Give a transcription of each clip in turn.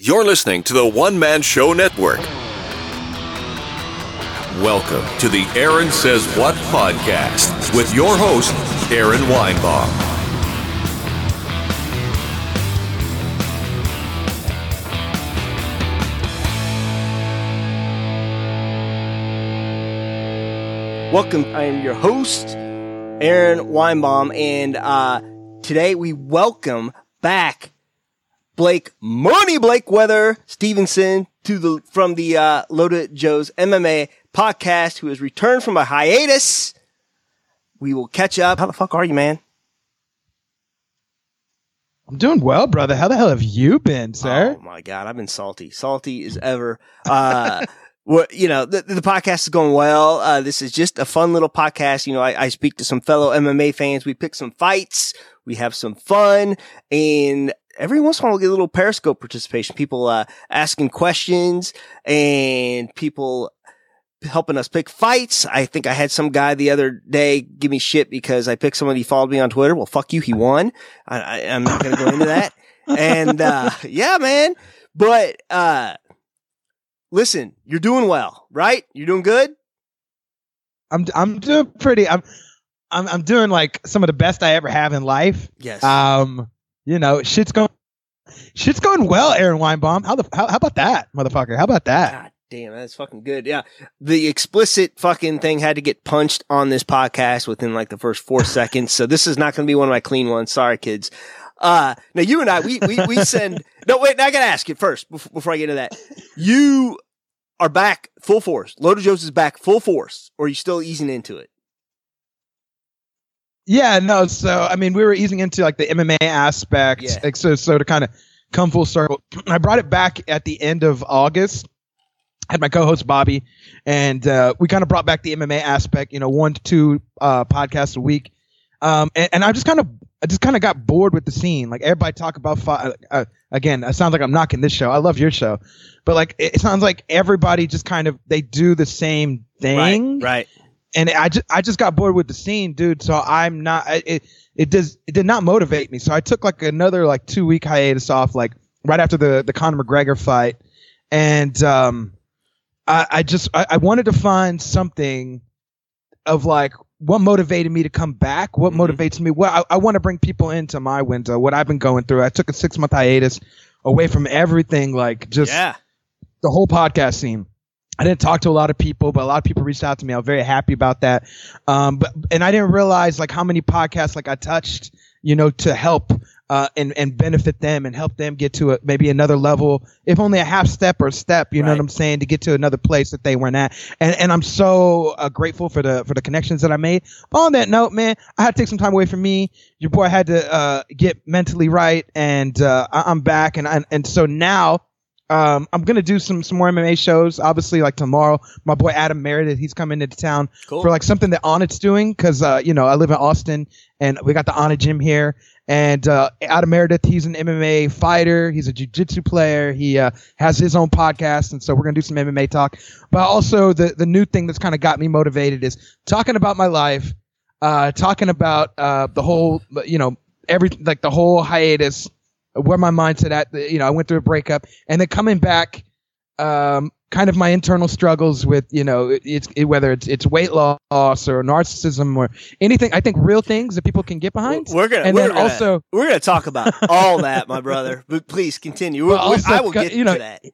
You're listening to the One Man Show Network. Welcome to the Aaron Says What podcast with your host, Aaron Weinbaum. Welcome. I am your host, Aaron Weinbaum, and uh, today we welcome back Blake Money Blake Weather Stephenson to the from the uh, Loaded Joe's MMA podcast, who has returned from a hiatus. We will catch up. How the fuck are you, man? I'm doing well, brother. How the hell have you been, sir? Oh my god, I've been salty, salty as ever. Uh, what you know, the, the podcast is going well. Uh, this is just a fun little podcast. You know, I, I speak to some fellow MMA fans. We pick some fights. We have some fun, and every once in a while we'll get a little Periscope participation. People uh, asking questions and people helping us pick fights. I think I had some guy the other day give me shit because I picked someone he followed me on Twitter. Well, fuck you. He won. I, I, I'm not going to go into that. And, uh, yeah, man. But, uh, listen, you're doing well, right? You're doing good. I'm I'm doing pretty. I'm I'm I'm doing like some of the best I ever have in life. Yes. Um, you know, shit's going shit's going well, Aaron Weinbaum. How the how, how about that, motherfucker? How about that? God damn, that's fucking good. Yeah. The explicit fucking thing had to get punched on this podcast within like the first four seconds. So this is not going to be one of my clean ones. Sorry, kids. Uh, now you and I, we, we, we send, no, wait, I got to ask you first before, before I get into that. You are back full force. Loaded Joe's is back full force, or are you still easing into it? Yeah, no. So I mean, we were easing into like the MMA aspect. Yeah. Like, so so to kind of come full circle, I brought it back at the end of August. Had my co-host Bobby, and uh, we kind of brought back the MMA aspect. You know, one to two uh, podcasts a week. Um, and, and I just kind of I just kind of got bored with the scene. Like everybody talk about fi- uh, again. It sounds like I'm knocking this show. I love your show, but like it, it sounds like everybody just kind of they do the same thing Right. And I just I just got bored with the scene, dude. So I'm not it it does it did not motivate me. So I took like another like two week hiatus off, like right after the the Conor McGregor fight, and um, I I just I, I wanted to find something of like what motivated me to come back, what Mhm. motivates me. What I, I want to bring people into my window, what I've been going through. I took a six month hiatus away from everything, like just Yeah. the whole podcast scene. I didn't talk to a lot of people, but a lot of people reached out to me. I was very happy about that. Um, but and I didn't realize like how many podcasts like I touched, you know, to help uh, and and benefit them and help them get to a, maybe another level, if only a half step or a step. You know what I'm saying? To get to another place that they weren't at. And and I'm so uh, grateful for the for the connections that I made. But on that note, man, I had to take some time away from me. Your boy had to uh, get mentally right, and uh, I- I'm back. And and and so now. Um, I'm gonna do some some more MMA shows. Obviously, like tomorrow, my boy Adam Meredith, he's coming into town Cool. for like something that Onnit's doing because uh, you know I live in Austin and we got the Onnit gym here. And uh, Adam Meredith, he's an MMA fighter. He's a jiu-jitsu player. He uh, has his own podcast, and so we're gonna do some MMA talk. But also the the new thing that's kind of got me motivated is talking about my life, uh, talking about uh, the whole you know every like the whole hiatus, where my mindset at. You know, I went through a breakup, and then coming back um, kind of my internal struggles with you know it- it's it, whether it's it's weight loss or narcissism or anything. I think real things that people can get behind. We're gonna, and we're then gonna, also we're gonna talk about all that, my brother. But please continue. Well, also, I will get you know- to that.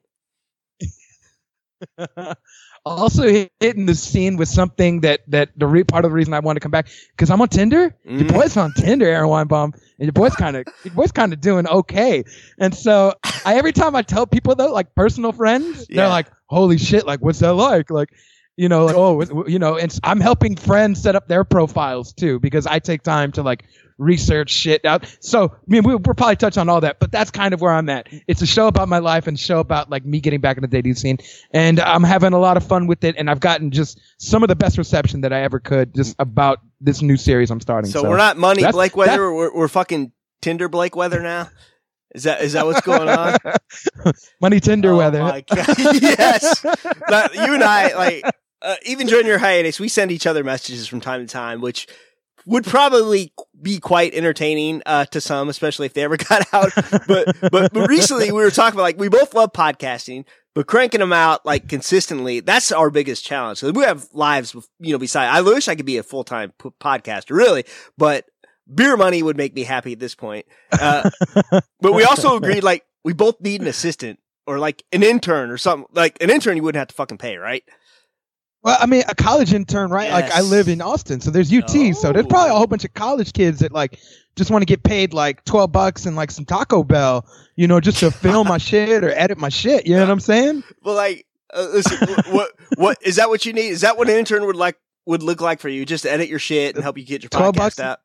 also hitting the scene with something that that the re- part of the reason I want to come back because I'm on Tinder. Your Mhm. boy's on Tinder, Aaron Weinbaum, and your boy's kind of your boy's kind of doing okay. And so I every time I tell people though, like personal friends, Yeah. they're like, "Holy shit! Like, what's that like?" Like. You know, like, oh, you know, and I'm helping friends set up their profiles too because I take time to like research shit out. So, I mean, we, we'll probably touch on all that, but that's kind of where I'm at. It's a show about my life and a show about like me getting back in the dating scene. And I'm having a lot of fun with it. And I've gotten just some of the best reception that I ever could just about this new series I'm starting. So, we're not money Blake Weather. we're, we're fucking Tinder Blake Weather now. Is that is that what's going on? Money Tinder oh weather. My God. yes. But you and I, like, uh, even during your hiatus, we send each other messages from time to time, which would probably be quite entertaining uh, to some, especially if they ever got out. but, but but recently we were talking about like we both love podcasting, but cranking them out like consistently that's our biggest challenge. So we have lives, you know. Beside, I wish I could be a full time p- podcaster, really, but beer money would make me happy at this point. Uh, but we also agreed like we both need an assistant or like an intern or something. Like an intern, you wouldn't have to fucking pay, right? Well, I mean, a college intern, right? Like I live in Austin, so there's UT, so there's probably a whole bunch of college kids that like just want to get paid like twelve bucks and like some Taco Bell, you know, just to film my shit or edit my shit. You know what I'm saying? Well, like, uh, listen, what what is that? What you need? Is that what an intern would like would look like for you? Just to edit your shit and help you get your 12 podcast bucks? out.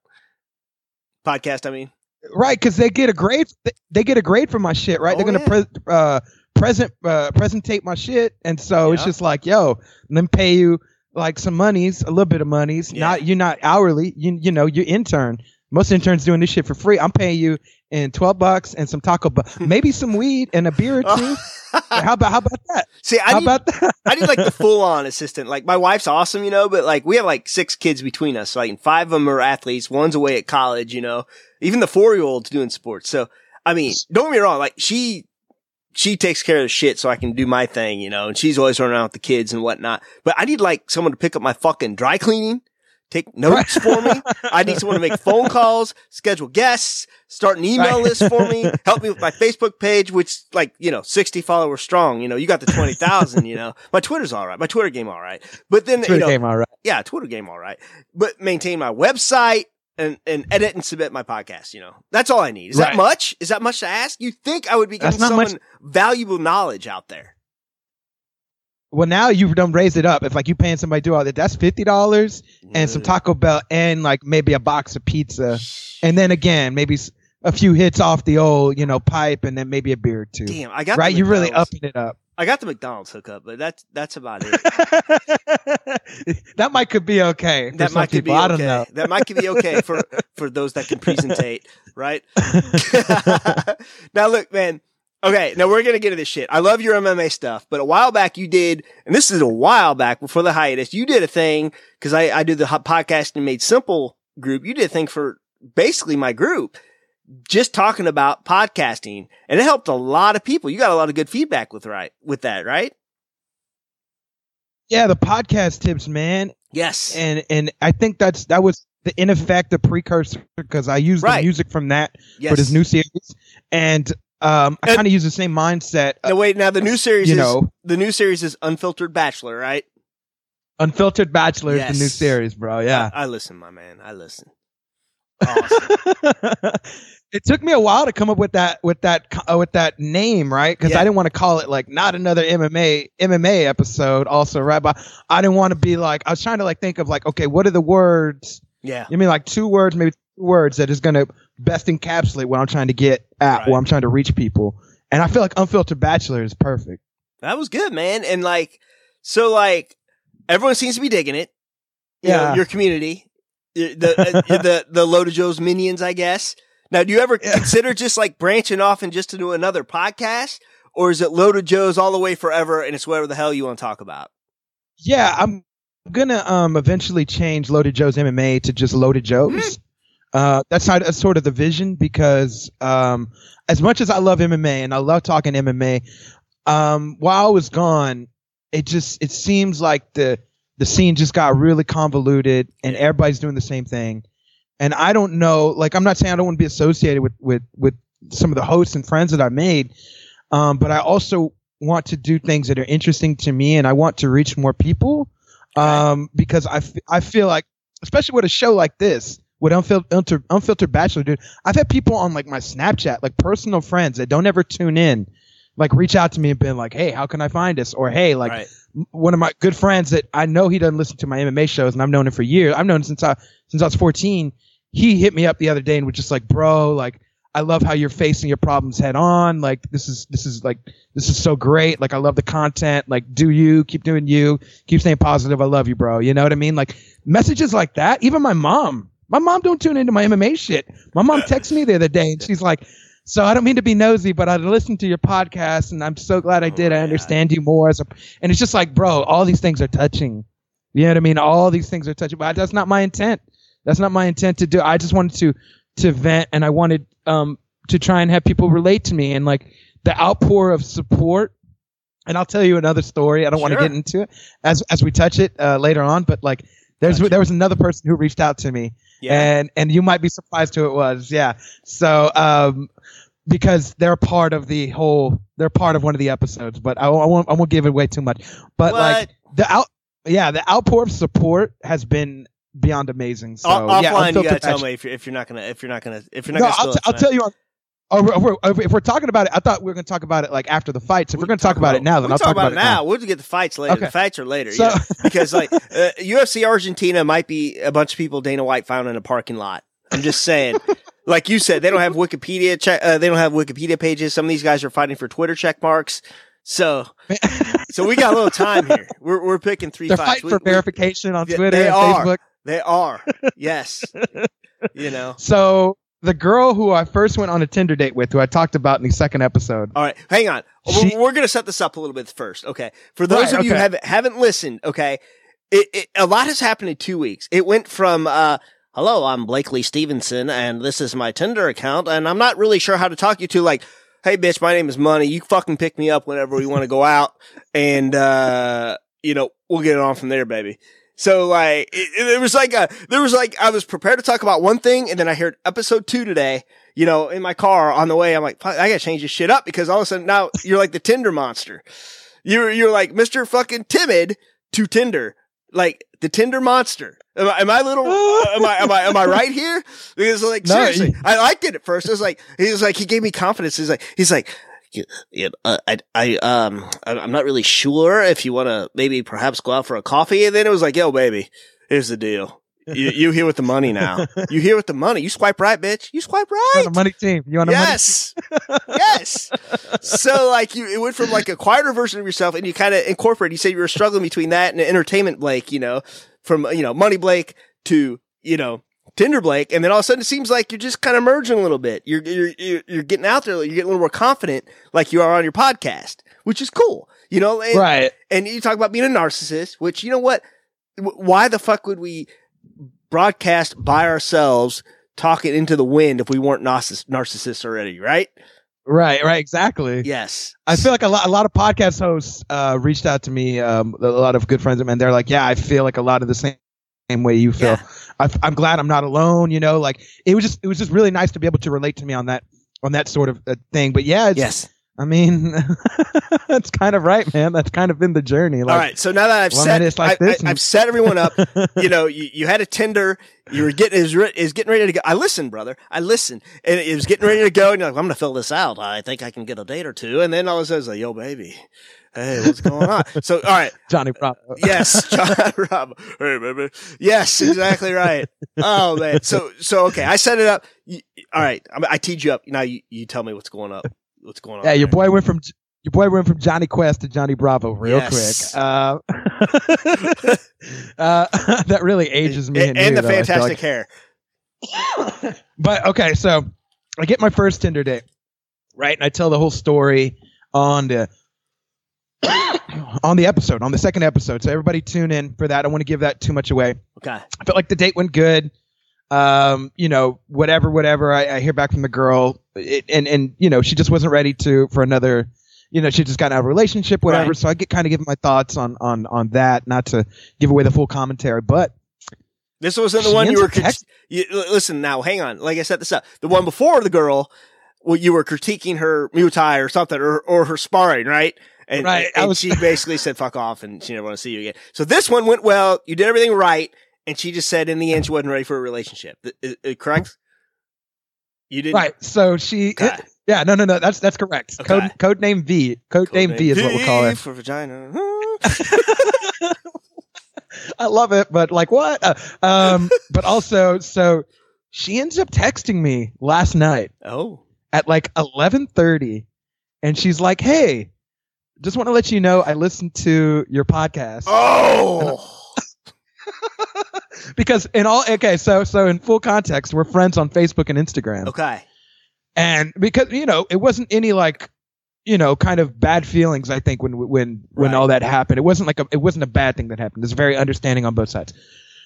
Podcast, I mean. Right? Because they get a grade. they- They get a grade for my shit, right? Oh, They're gonna yeah. pre- uh, present uh, presentate my shit, and so it's just like, yo, let me pay you like some monies, a little bit of monies. Yeah. Not you're not hourly. You you know you intern. Most interns doing this shit for free. I'm paying you in twelve bucks and some taco, maybe some weed and a beer or two. how about how about that? See, I How need, about that? I need like the full on assistant. Like my wife's awesome, you know, but like we have like six kids between us. Like five of them are athletes. One's away at college, you know. Even the four year old's doing sports. So I mean, don't get me wrong. Like she, she takes care of the shit so I can do my thing, you know. And she's always running around with the kids and whatnot. But I need like someone to pick up my fucking dry cleaning. Take notes for me. I need someone to make phone calls, schedule guests, start an email Right. list for me, help me with my Facebook page, which like, you know, 60 followers strong. You know, you got the 20,000, you know, my Twitter's all right. My Twitter game all right. But then, Twitter you know, game, all right. yeah, Twitter game all right. But maintain my website and, and edit and submit my podcast, you know. That's all I need. Is that much? Is that much to ask? You think I would be giving someone valuable knowledge out there? Well, now you've done raised it up. If like you paying somebody to do all that, that's fifty dollars and some Taco Bell and like maybe a box of pizza, and then again maybe a few hits off the old you know pipe, and then maybe a beer too. Damn, I got right, you're really upping it up. I got the McDonald's hookup, but that's that's about it. that might could be okay. That might could be okay. Know. That might could be okay for for those that can presentate, right? now look, man. Okay, now we're gonna get into this shit. I love your MMA stuff, but a while back you did, and this is a while back before the hiatus. You did a thing because I I do the podcast and made simple group. You did a thing for basically my group, just talking about podcasting, and it helped a lot of people. You got a lot of good feedback with right with that, right? Yeah, the podcast tips, man, Yes. and and I think that's that was the in effect the precursor because I used Right. the music from that yes. for this new series, and um, I kind of use the same mindset. now wait, now the new series you is know, the new series is Unfiltered Bachelor, right? Unfiltered Bachelor is the new series, bro. Yeah. I, I listen, my man. I listen. Awesome. it took me a while to come up with that with that uh, with that name, right? Because Yeah. I didn't want to call it like not another MMA MMA episode, also, right? But I didn't want to be like I was trying to like think of like okay, what are the words? yeah. You mean like two words, maybe two words that is gonna best encapsulate what I'm trying to get at, Right. what I'm trying to reach people. And I feel like Unfiltered Bachelor is perfect. That was good, man. And like, so like, everyone seems to be digging it. You know, Yeah. your community, the the, uh, the the Loaded Joe's minions, I guess. Now, do you ever consider just like branching off and just to do another podcast, or is it Loaded Joe's all the way forever and it's whatever the hell you want to talk about? Yeah, I'm gonna um eventually change Loaded Joe's MMA to just Loaded Joe's. Uh, that's not that's sort of the vision because um, as much as I love MMA and I love talking MMA, um, while I was gone, it just it seems like the the scene just got really convoluted and everybody's doing the same thing. And I don't know, like I'm not saying I don't want to be associated with with with some of the hosts and friends that I made, um, but I also want to do things that are interesting to me and I want to reach more people um, because I, f- I feel like, especially with a show like this, with Unfiltered, Unfiltered Bachelor, dude, I've had people on like my Snapchat, like personal friends that don't ever tune in, like reach out to me and been like, hey, how can I find us? Or hey, like right. m- one of my good friends that I know he doesn't listen to my MMA shows and I've known him for years. I've known him since I since I was 14. He hit me up the other day and was just like, bro, like I love how you're facing your problems head on. Like this is this is like this is so great. Like I love the content. Like do you keep doing you, keep staying positive. I love you, bro. You know what I mean? Like messages like that. Even my mom, my mom don't tune into my MMA shit. My mom texted me the other day and she's like, so I don't mean to be nosy, but I listened to your podcast and I'm so glad I Oh did. my I understand you more as a, and it's just like, bro, all these things are touching. You know what I mean? All these things are touching, but that's not my intent. That's not my intent to do. I just wanted to to vent, and I wanted um to try and have people relate to me, and like the outpour of support. And I'll tell you another story. I don't want to get into it as as we touch it uh, later on, but like there's Gotcha. there was another person who reached out to me Yeah. and and you might be surprised who it was. Yeah. So um, because they're part of the whole, they're part of one of the episodes, but I, I won't I won't give it away too much. But like the out, yeah, the outpour of support has been beyond amazing. So Off- yeah, offline, you gotta tell me if you're, if you're not gonna if you're not gonna if you're not No, gonna. I'll, t- I'll tell you. On, oh, if we're talking about it, I thought we were going to talk about it like after the fights. If We we're going to talk about it now, then I'll talk talk about, it now. We'll get the fights later. Okay. The fights are later. So- know? because like uh, UFC Argentina might be a bunch of people Dana White found in a parking lot. I'm just saying. like you said, they don't have Wikipedia. Check, uh, they don't have Wikipedia pages. Some of these guys are fighting for Twitter check marks. So, so we got a little time here. We're we're picking 3 They're fights. fighting We- for we- verification on Twitter they and are. Facebook. They are. Yes. you know. So the girl who I first went on a Tinder date with, who I talked about in the second episode, All right, hang on. She- we're, we're going to set this up a little bit first, okay? For those Right, of you who haven't haven't listened, okay, it, it a lot has happened in two weeks. It went from uh, "Hello, I'm Blakely Stephenson, and this is my Tinder account, and I'm not really sure how to talk you to like." Hey, bitch, my name is Money. You fucking pick me up whenever we want to go out, and uh, you know we'll get it on from there, baby. So like, it, it, was like a, there was like, I was prepared to talk about one thing, and then I heard episode two today, you know, in my car on the way. I'm like, I gotta change this shit up because all of a sudden now you're like the Tinder monster. You're, you're like Mr. fucking timid to Tinder, like the Tinder monster. Am I, am I little, am I, am I, am I right here? Because like, No, seriously, you- I liked it at first. It was like, he was like, he gave me confidence. He's like, he's like, you, you, uh, I, I, um, I'm not really sure if you want to maybe perhaps go out for a coffee. And then it was like, yo, baby, here's the deal. You, you here with the money now. You here with the money. You swipe right, bitch. You swipe right. you right. on a money team. You on a money Yes. yes. So like you, it went from like a quieter version of yourself and you kind of incorporate, you said you were struggling between that and entertainment Blake, you know, from, you know, money Blake to, you know, Tinder Blake. And then all of a sudden it seems like you're just kind of merging a little bit. You're, you're, you're, getting out there. You're getting a little more confident like you are on your podcast, which is cool, you know, and, right? and you talk about being a narcissist, which you know what? Why the fuck would we broadcast by ourselves, talking into the wind if we weren't narciss- narcissists already? Right? Right, right, exactly. Yes. I feel like a lot, a lot of podcast hosts uh, reached out to me. Um, a lot of good friends of mine. They're like, "Yeah, I feel like a lot of the same, same way you feel. Yeah. I, I'm glad I'm not alone." You know, like it was just, it was just really nice to be able to relate to me on that, on that sort of uh, thing. But yeah, it's, Yes. I mean, that's kind of right, man. That's kind of been the journey. Like, All right. So now that I've set, like I, this I, and- have set everyone up. you know, you, you had a Tinder. You were getting is is getting ready to go. I listened, brother. I listened, and it was getting ready to go. And you're like, I'm gonna fill this out. I think I can get a date or two. And then all of a sudden, it's like, Yo, baby, hey, what's going on? So, all right. Johnny Bravo. Yes, Johnny Rob. Hey, baby. Yes, exactly right. Oh man. So, so okay. I set it up. You, all right. I, I teed you up. Now you, you tell me what's going up. What's going on? Yeah, your there. boy went from your boy went from Jonny Quest to Johnny Bravo real Yes. quick. Uh, uh, that really ages me and, and, and you, the though, fantastic like. hair. But okay, so I get my first Tinder date, right? And I tell the whole story on the on the episode, on the second episode. So everybody tune in for that. I don't want to give that too much away. Okay. I felt like the date went good. Um, you know, whatever, whatever. I, I hear back from the girl, it, and and you know, she just wasn't ready to for another. You know, she just got out of a relationship, whatever. Right. So I get kind of give my thoughts on on on that, not to give away the full commentary, but This wasn't the one you were. text- you, listen now, hang on. Like I set this up, the one before the girl, well, you were critiquing her Muay Thai or something, or or her sparring, right? And, Right, and was- she basically said "fuck off" and she never want to see you again. So this one went well. You did everything right, and she just said in the end she wasn't ready for a relationship. Th- i- i- correct? You didn't. right. So she, Okay. yeah, no, no, no, that's that's correct. Okay. Code code name V, code, name V is what we'll call V her. for vagina. I love it, but like what? Uh, um, but also, so she ends up texting me last night oh, at like eleven thirty, and she's like, "Hey, just want to let you know I listened to your podcast oh, because in all okay, so so in full context, we're friends on Facebook and Instagram, okay, and because you know it wasn't any like." You know, kind of bad feelings. I think when when when Right. all that happened, it wasn't like a it wasn't a bad thing that happened. It's very understanding on both sides.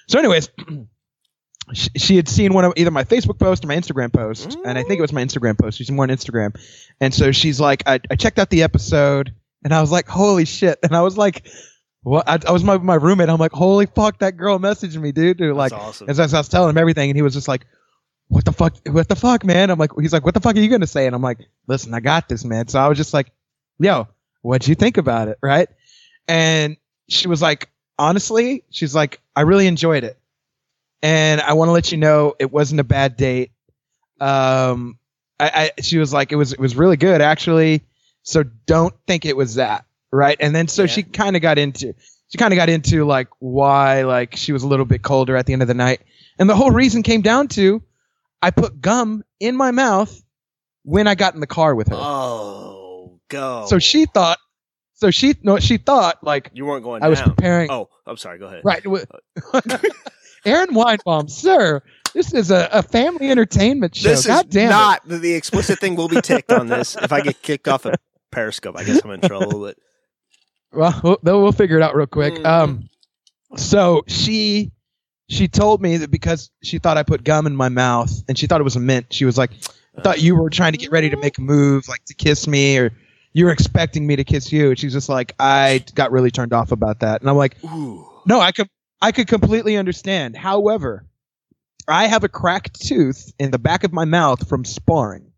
So, anyways, she, she had seen one of either my Facebook post or my Instagram post, and I think it was my Instagram post. She's more on Instagram, and so she's like, I, I checked out the episode, and I was like, holy shit, and I was like. What I, I was my my roommate. I'm like, holy fuck, that girl messaged me, dude. dude like, awesome. as I was telling him everything, and he was just like, "What the fuck? What the fuck, man?" I'm like, he's like, "What the fuck are you gonna say?" And I'm like, "Listen, I got this, man." So I was just like, "Yo, what'd you think about it?" Right? And she was like, honestly, she's like, I really enjoyed it, and I want to let you know it wasn't a bad date. Um, I, I she was like, it was it was really good actually. So don't think it was that, right? And then so Yeah. she kind of got into she kind of got into like why like she was a little bit colder at the end of the night, and the whole reason came down to I put gum in my mouth when I got in the car with her. Oh, go. So she thought, so she no, she thought like you weren't going. I was preparing. Oh, I'm sorry. Go ahead. Right. Uh, Aaron Weinbaum, sir, this is a, a family entertainment show. This God is damn not the, the explicit thing. Will be ticked on this. If I get kicked off of Periscope, I guess I'm in trouble. But Well, we'll, we'll figure it out real quick. Mhm. Um, so she she told me that because she thought I put gum in my mouth and she thought it was a mint. She was like, "I thought you were trying to get ready to make a move, like to kiss me, or you were expecting me to kiss you." And she's just like, "I got really turned off about that." And I'm like, ooh, "No, I could I could completely understand. However, I have a cracked tooth in the back of my mouth from sparring."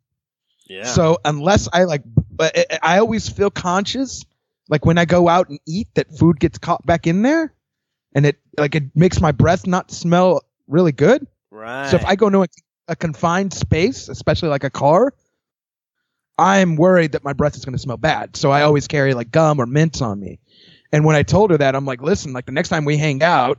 Yeah. So unless I like, but I- I always feel conscious, like when I go out and eat, that food gets caught back in there, and it like it makes my breath not smell really good. right. So if I go into a, a confined space, especially like a car, I'm worried that my breath is going to smell bad. So I always carry like gum or mints on me. And when I told her that, I'm like, listen, like the next time we hang out.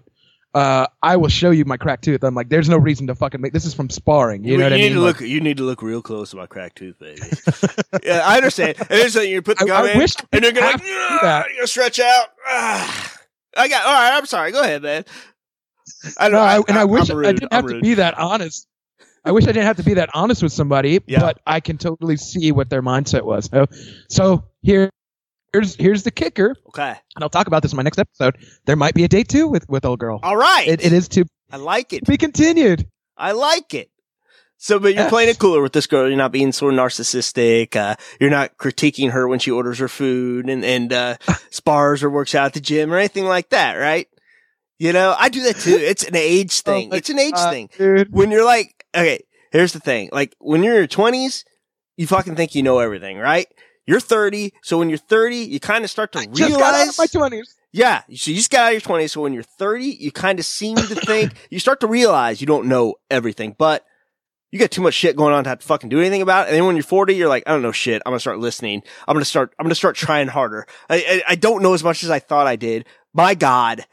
Uh, I will show you my cracked tooth. I'm like, there's no reason to fucking make this is from sparring. You know what I need mean? to Like- look. You need to look real close to my cracked tooth, baby. yeah, I understand. And it's like you put the gum I, I in, and you're gonna like, you're gonna stretch out. Ah. I got. All right. I'm sorry. Go ahead, man. I know. I, and I, wish I'm I didn't have to be that honest. I wish I didn't have to be that honest with somebody, Yeah. but I can totally see what their mindset was. So, so here, here's here's the kicker, Okay. and I'll talk about this in my next episode. There might be a date too with with old girl. All right. It, it is to I like it. be continued. I like it. So, but you're Yes. playing it cooler with this girl. You're not being sort of narcissistic. Uh, you're not critiquing her when she orders her food and, and, uh, spars or works out at the gym or anything like that, right? You know, I do that too. It's an age thing. my it's an age thing. dude. When you're like, okay, here's the thing. Like when you're in your twenties, you fucking think you know everything, right? You're 30. So when you're 30, you kind of start to realize. Just got out of my twenties. yeah. So you just got out of your twenties. So when you're 30, you kind of seem to think, you start to realize you don't know everything, but you got too much shit going on to have to fucking do anything about it. And then when you're 40, you're like, I don't know shit. I'm going to start listening. I'm going to start, I'm going to start trying harder. I, I, I don't know as much as I thought I did. My God,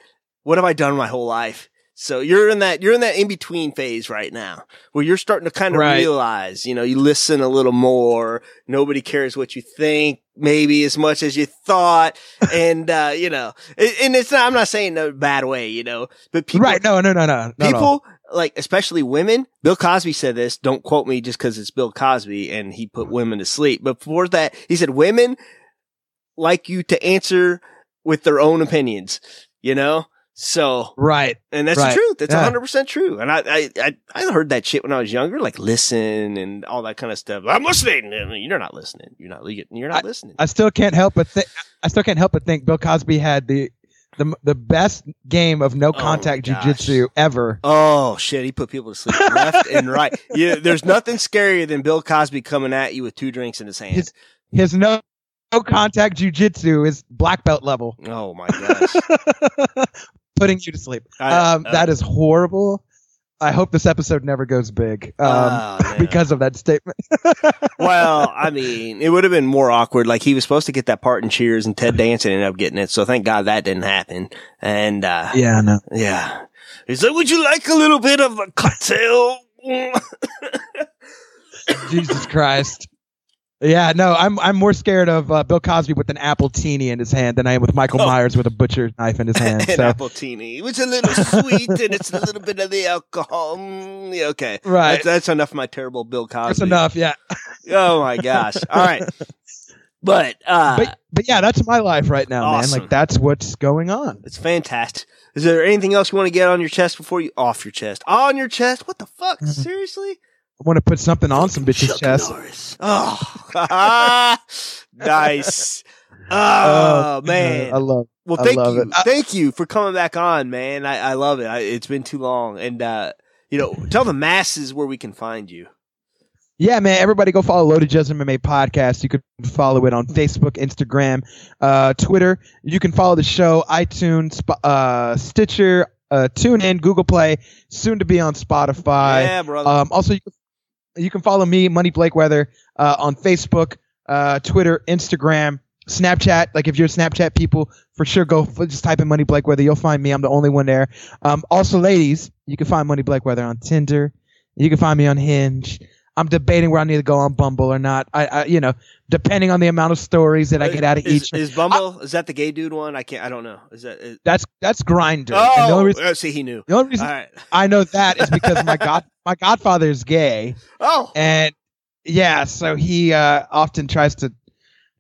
what have I done my whole life? So you're in that, you're in that in between phase right now where you're starting to kind of Right. realize, you know, you listen a little more. Nobody cares what you think, maybe as much as you thought. and, uh, you know, and it's not, I'm not saying in a bad way, you know, but people, Right? No, no, no, no. no, no. people like especially women bill cosby said this don't quote me just because it's bill cosby and he put women to sleep but before that he said women like you to answer with their own opinions you know so Right. and that's Right. the truth it's Yeah. 100% true and I, I i i heard that shit when i was younger like listen and all that kind of stuff i'm listening and you're not listening you're not you're not listening I still can't help but think. I still can't help but think Bill Cosby had the the the best game of no oh, contact Oh jujitsu ever. Oh shit! He put people to sleep left and right. Yeah, there's nothing scarier than Bill Cosby coming at you with two drinks in his hand. His his no no contact jujitsu is black belt level, oh my gosh! putting you to sleep. I- Um, uh, that is horrible. I hope this episode never goes big um, Oh, because of that statement. well, I mean, it would have been more awkward. Like he was supposed to get that part in Cheers, and Ted Danson ended up getting it. So thank God that didn't happen. And uh, yeah, no. yeah, he's like, "Would you like a little bit of a cocktail?" Jesus Christ. Yeah, no, I'm I'm more scared of uh, Bill Cosby with an appletini in his hand than I am with Michael Oh. Myers with a butcher knife in his hand. An So appletini. It's a little sweet, and it's a little bit of the alcohol. Mm, okay, right, That's, that's enough of my terrible Bill Cosby. that's enough. Yeah. Oh my gosh! All right. But uh, but but yeah, that's my life right now, man. Like that's what's going on. it's fantastic. Is there anything else you want to get on your chest before you off your chest? On your chest? What the fuck? Mhm. Seriously? I want to put something on some bitch's chest. Norris. Oh, nice. Oh, Oh, man. I love. Well, thank love you, it. Thank you for coming back on, man. I, I love it. I, it's been too long, and uh, you know, tell the masses where we can find you. Yeah, man. Everybody go follow Loaded Joe's MMA podcast. You can follow it on Facebook, Instagram, uh, Twitter. You can follow the show, iTunes, uh, Stitcher, uh, TuneIn, Google Play, soon to be on Spotify. yeah, brother. Um, also, you can, you can follow me, Money Blake Weather, uh, on Facebook, uh, Twitter, Instagram, Snapchat. Like if you're Snapchat people, for sure go f- just type in Money Blake Weather. You'll find me. I'm the only one there. Um, also, ladies, you can find Money Blake Weather on Tinder. You can find me on Hinge. I'm debating where I need to go on Bumble or not. I, I you know, depending on the amount of stories that I get out of is, each. Is Bumble? is that the gay dude one? I can't. I don't know. Is that? Is, that's that's Grindr. and the oh, only reason, uh, see, he knew. the only reason right. I know that is because my god my godfather's gay. Oh, and yeah, so he uh, often tries to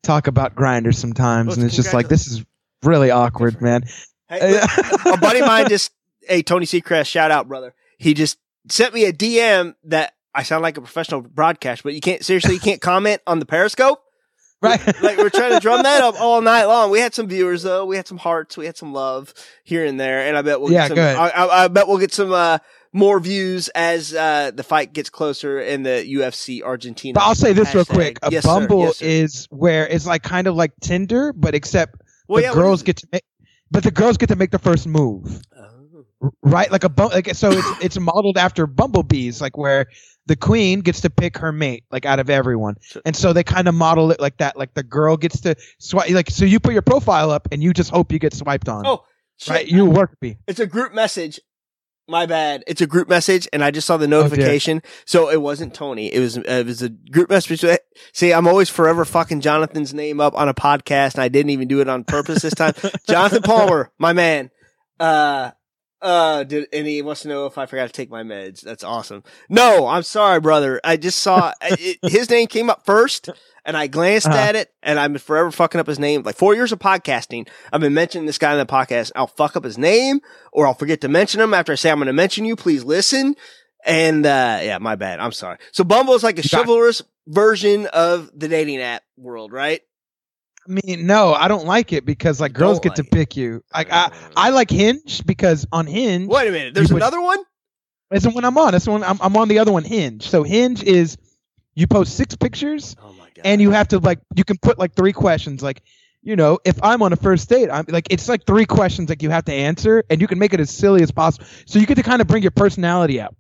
talk about grinders sometimes, Well, and it's just like this is really awkward, man. hey, a buddy of mine just. Hey, Tony Seacrest, shout out, brother. He just sent me a DM that I sound like a professional broadcast, but you can't seriously, you can't comment on the Periscope. right? like we're trying to drum that up all night long. We had some viewers though. We had some hearts. We had some love here and there, and I bet we'll Yeah, get some, good. I, I, I bet we'll get some uh, more views as uh, the fight gets closer in the UFC Argentina. but I'll say this real quick: a Yes. Bumble Yes, is where it's like kind of like Tinder, but except well, the yeah, girls get to make, but the girls get to make the first move, Oh. right? Like a like so it's it's modeled after bumblebees, like where the queen gets to pick her mate, like out of everyone, Sure. and so they kind of model it like that. Like the girl gets to swipe, like so you put your profile up, and you just hope you get swiped on. Oh, shit. right? You work me. It's a group message. My bad. It's a group message, and I just saw the notification. so it wasn't Tony. It was it was a group message. See, I'm always forever fucking Jonathan's name up on a podcast, and I didn't even do it on purpose this time. Jonathan Palmer, my man. Uh, uh, did, and he wants to know if I forgot to take my meds. That's awesome. No, I'm sorry, brother. I just saw it, his name came up first, and I glanced Uh-huh. at it, and I'm forever fucking up his name. Like four years of podcasting, I've been mentioning this guy in the podcast. I'll fuck up his name, or I'll forget to mention him after I say I'm going to mention you. Please listen. And uh yeah, my bad. I'm sorry. So Bumble is like a chivalrous version of the dating app world, right? I mean, no, I don't like it because like girls get to it. pick you. Like I, mm. I like Hinge because on Hinge, Wait a minute. There's would- another one. that's the one I'm on. That's the one I'm, I'm on the other one, Hinge. So Hinge is you post six pictures Oh my god. and you have to like you can put like three questions like you know if i'm on a first date i'm like it's like three questions like you have to answer and you can make it as silly as possible so you get to kind of bring your personality out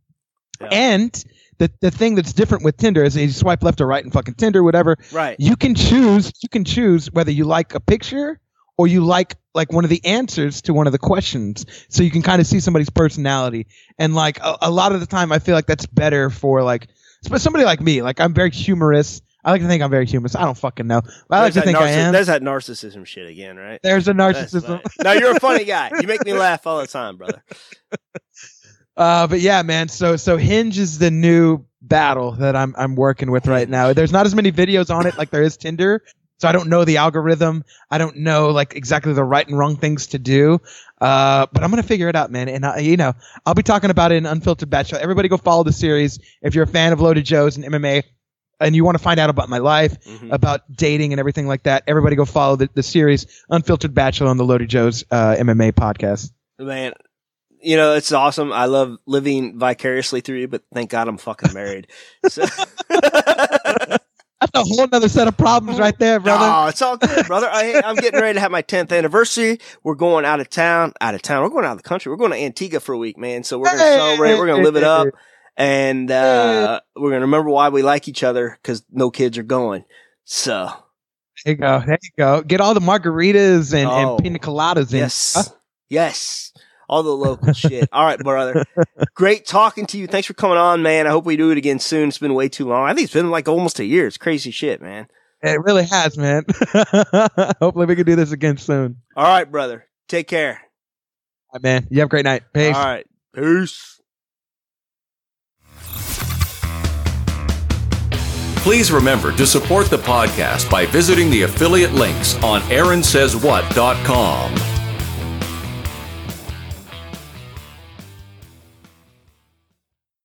Yeah. and the, the thing that's different with tinder is you swipe left or right and fucking tinder whatever. Right. you can choose you can choose whether you like a picture or you like like one of the answers to one of the questions. So you can kind of see somebody's personality. And like a, a lot of the time i feel like that's better for like somebody like me like i'm very humorous. I like to think i'm very humorous. I don't fucking know. I like There's to that think i am. There's that narcissism shit again, right? there's a narcissism. now you're a funny guy. You make me laugh all the time, brother. uh but yeah man so so hinge is the new battle that i'm i'm working with right now. There's not as many videos on it like there is tinder so i don't know the algorithm. I don't know like exactly the right and wrong things to do. Uh but i'm gonna figure it out man. And I, you know i'll be talking about it in unfiltered bachelor everybody go follow the series if you're a fan of loaded joe's and mma and you want to find out about my life Mhm. about dating and everything like that. Everybody go follow the, the series unfiltered bachelor on the loaded joe's uh, mma podcast. Man, you know, it's awesome. I love living vicariously through you, but thank God I'm fucking married. So that's a whole other set of problems right there brother Oh, it's all good, brother. I, I'm getting ready to have my 10th anniversary. We're going out of town, out of town. We're going out of the country. We're going to Antigua for a week, man. So we're going to celebrate. We're going to live it up. And, uh, we're going to remember why we like each other because no kids are going. So, There you go. There you go. Get all the margaritas and, Oh. and pina coladas in. yes. Huh? Yes. All the local shit. All right, brother. Great talking to you. Thanks for coming on, man. I hope we do it again soon. It's been way too long. I think it's been like almost a year. It's crazy shit, man. It really has, man. Hopefully we can do this again soon. All right, brother. Take care. All right, man. You have a great night. Peace. All right. Peace. Please remember to support the podcast by visiting the affiliate links on AaronSaysWhat.com.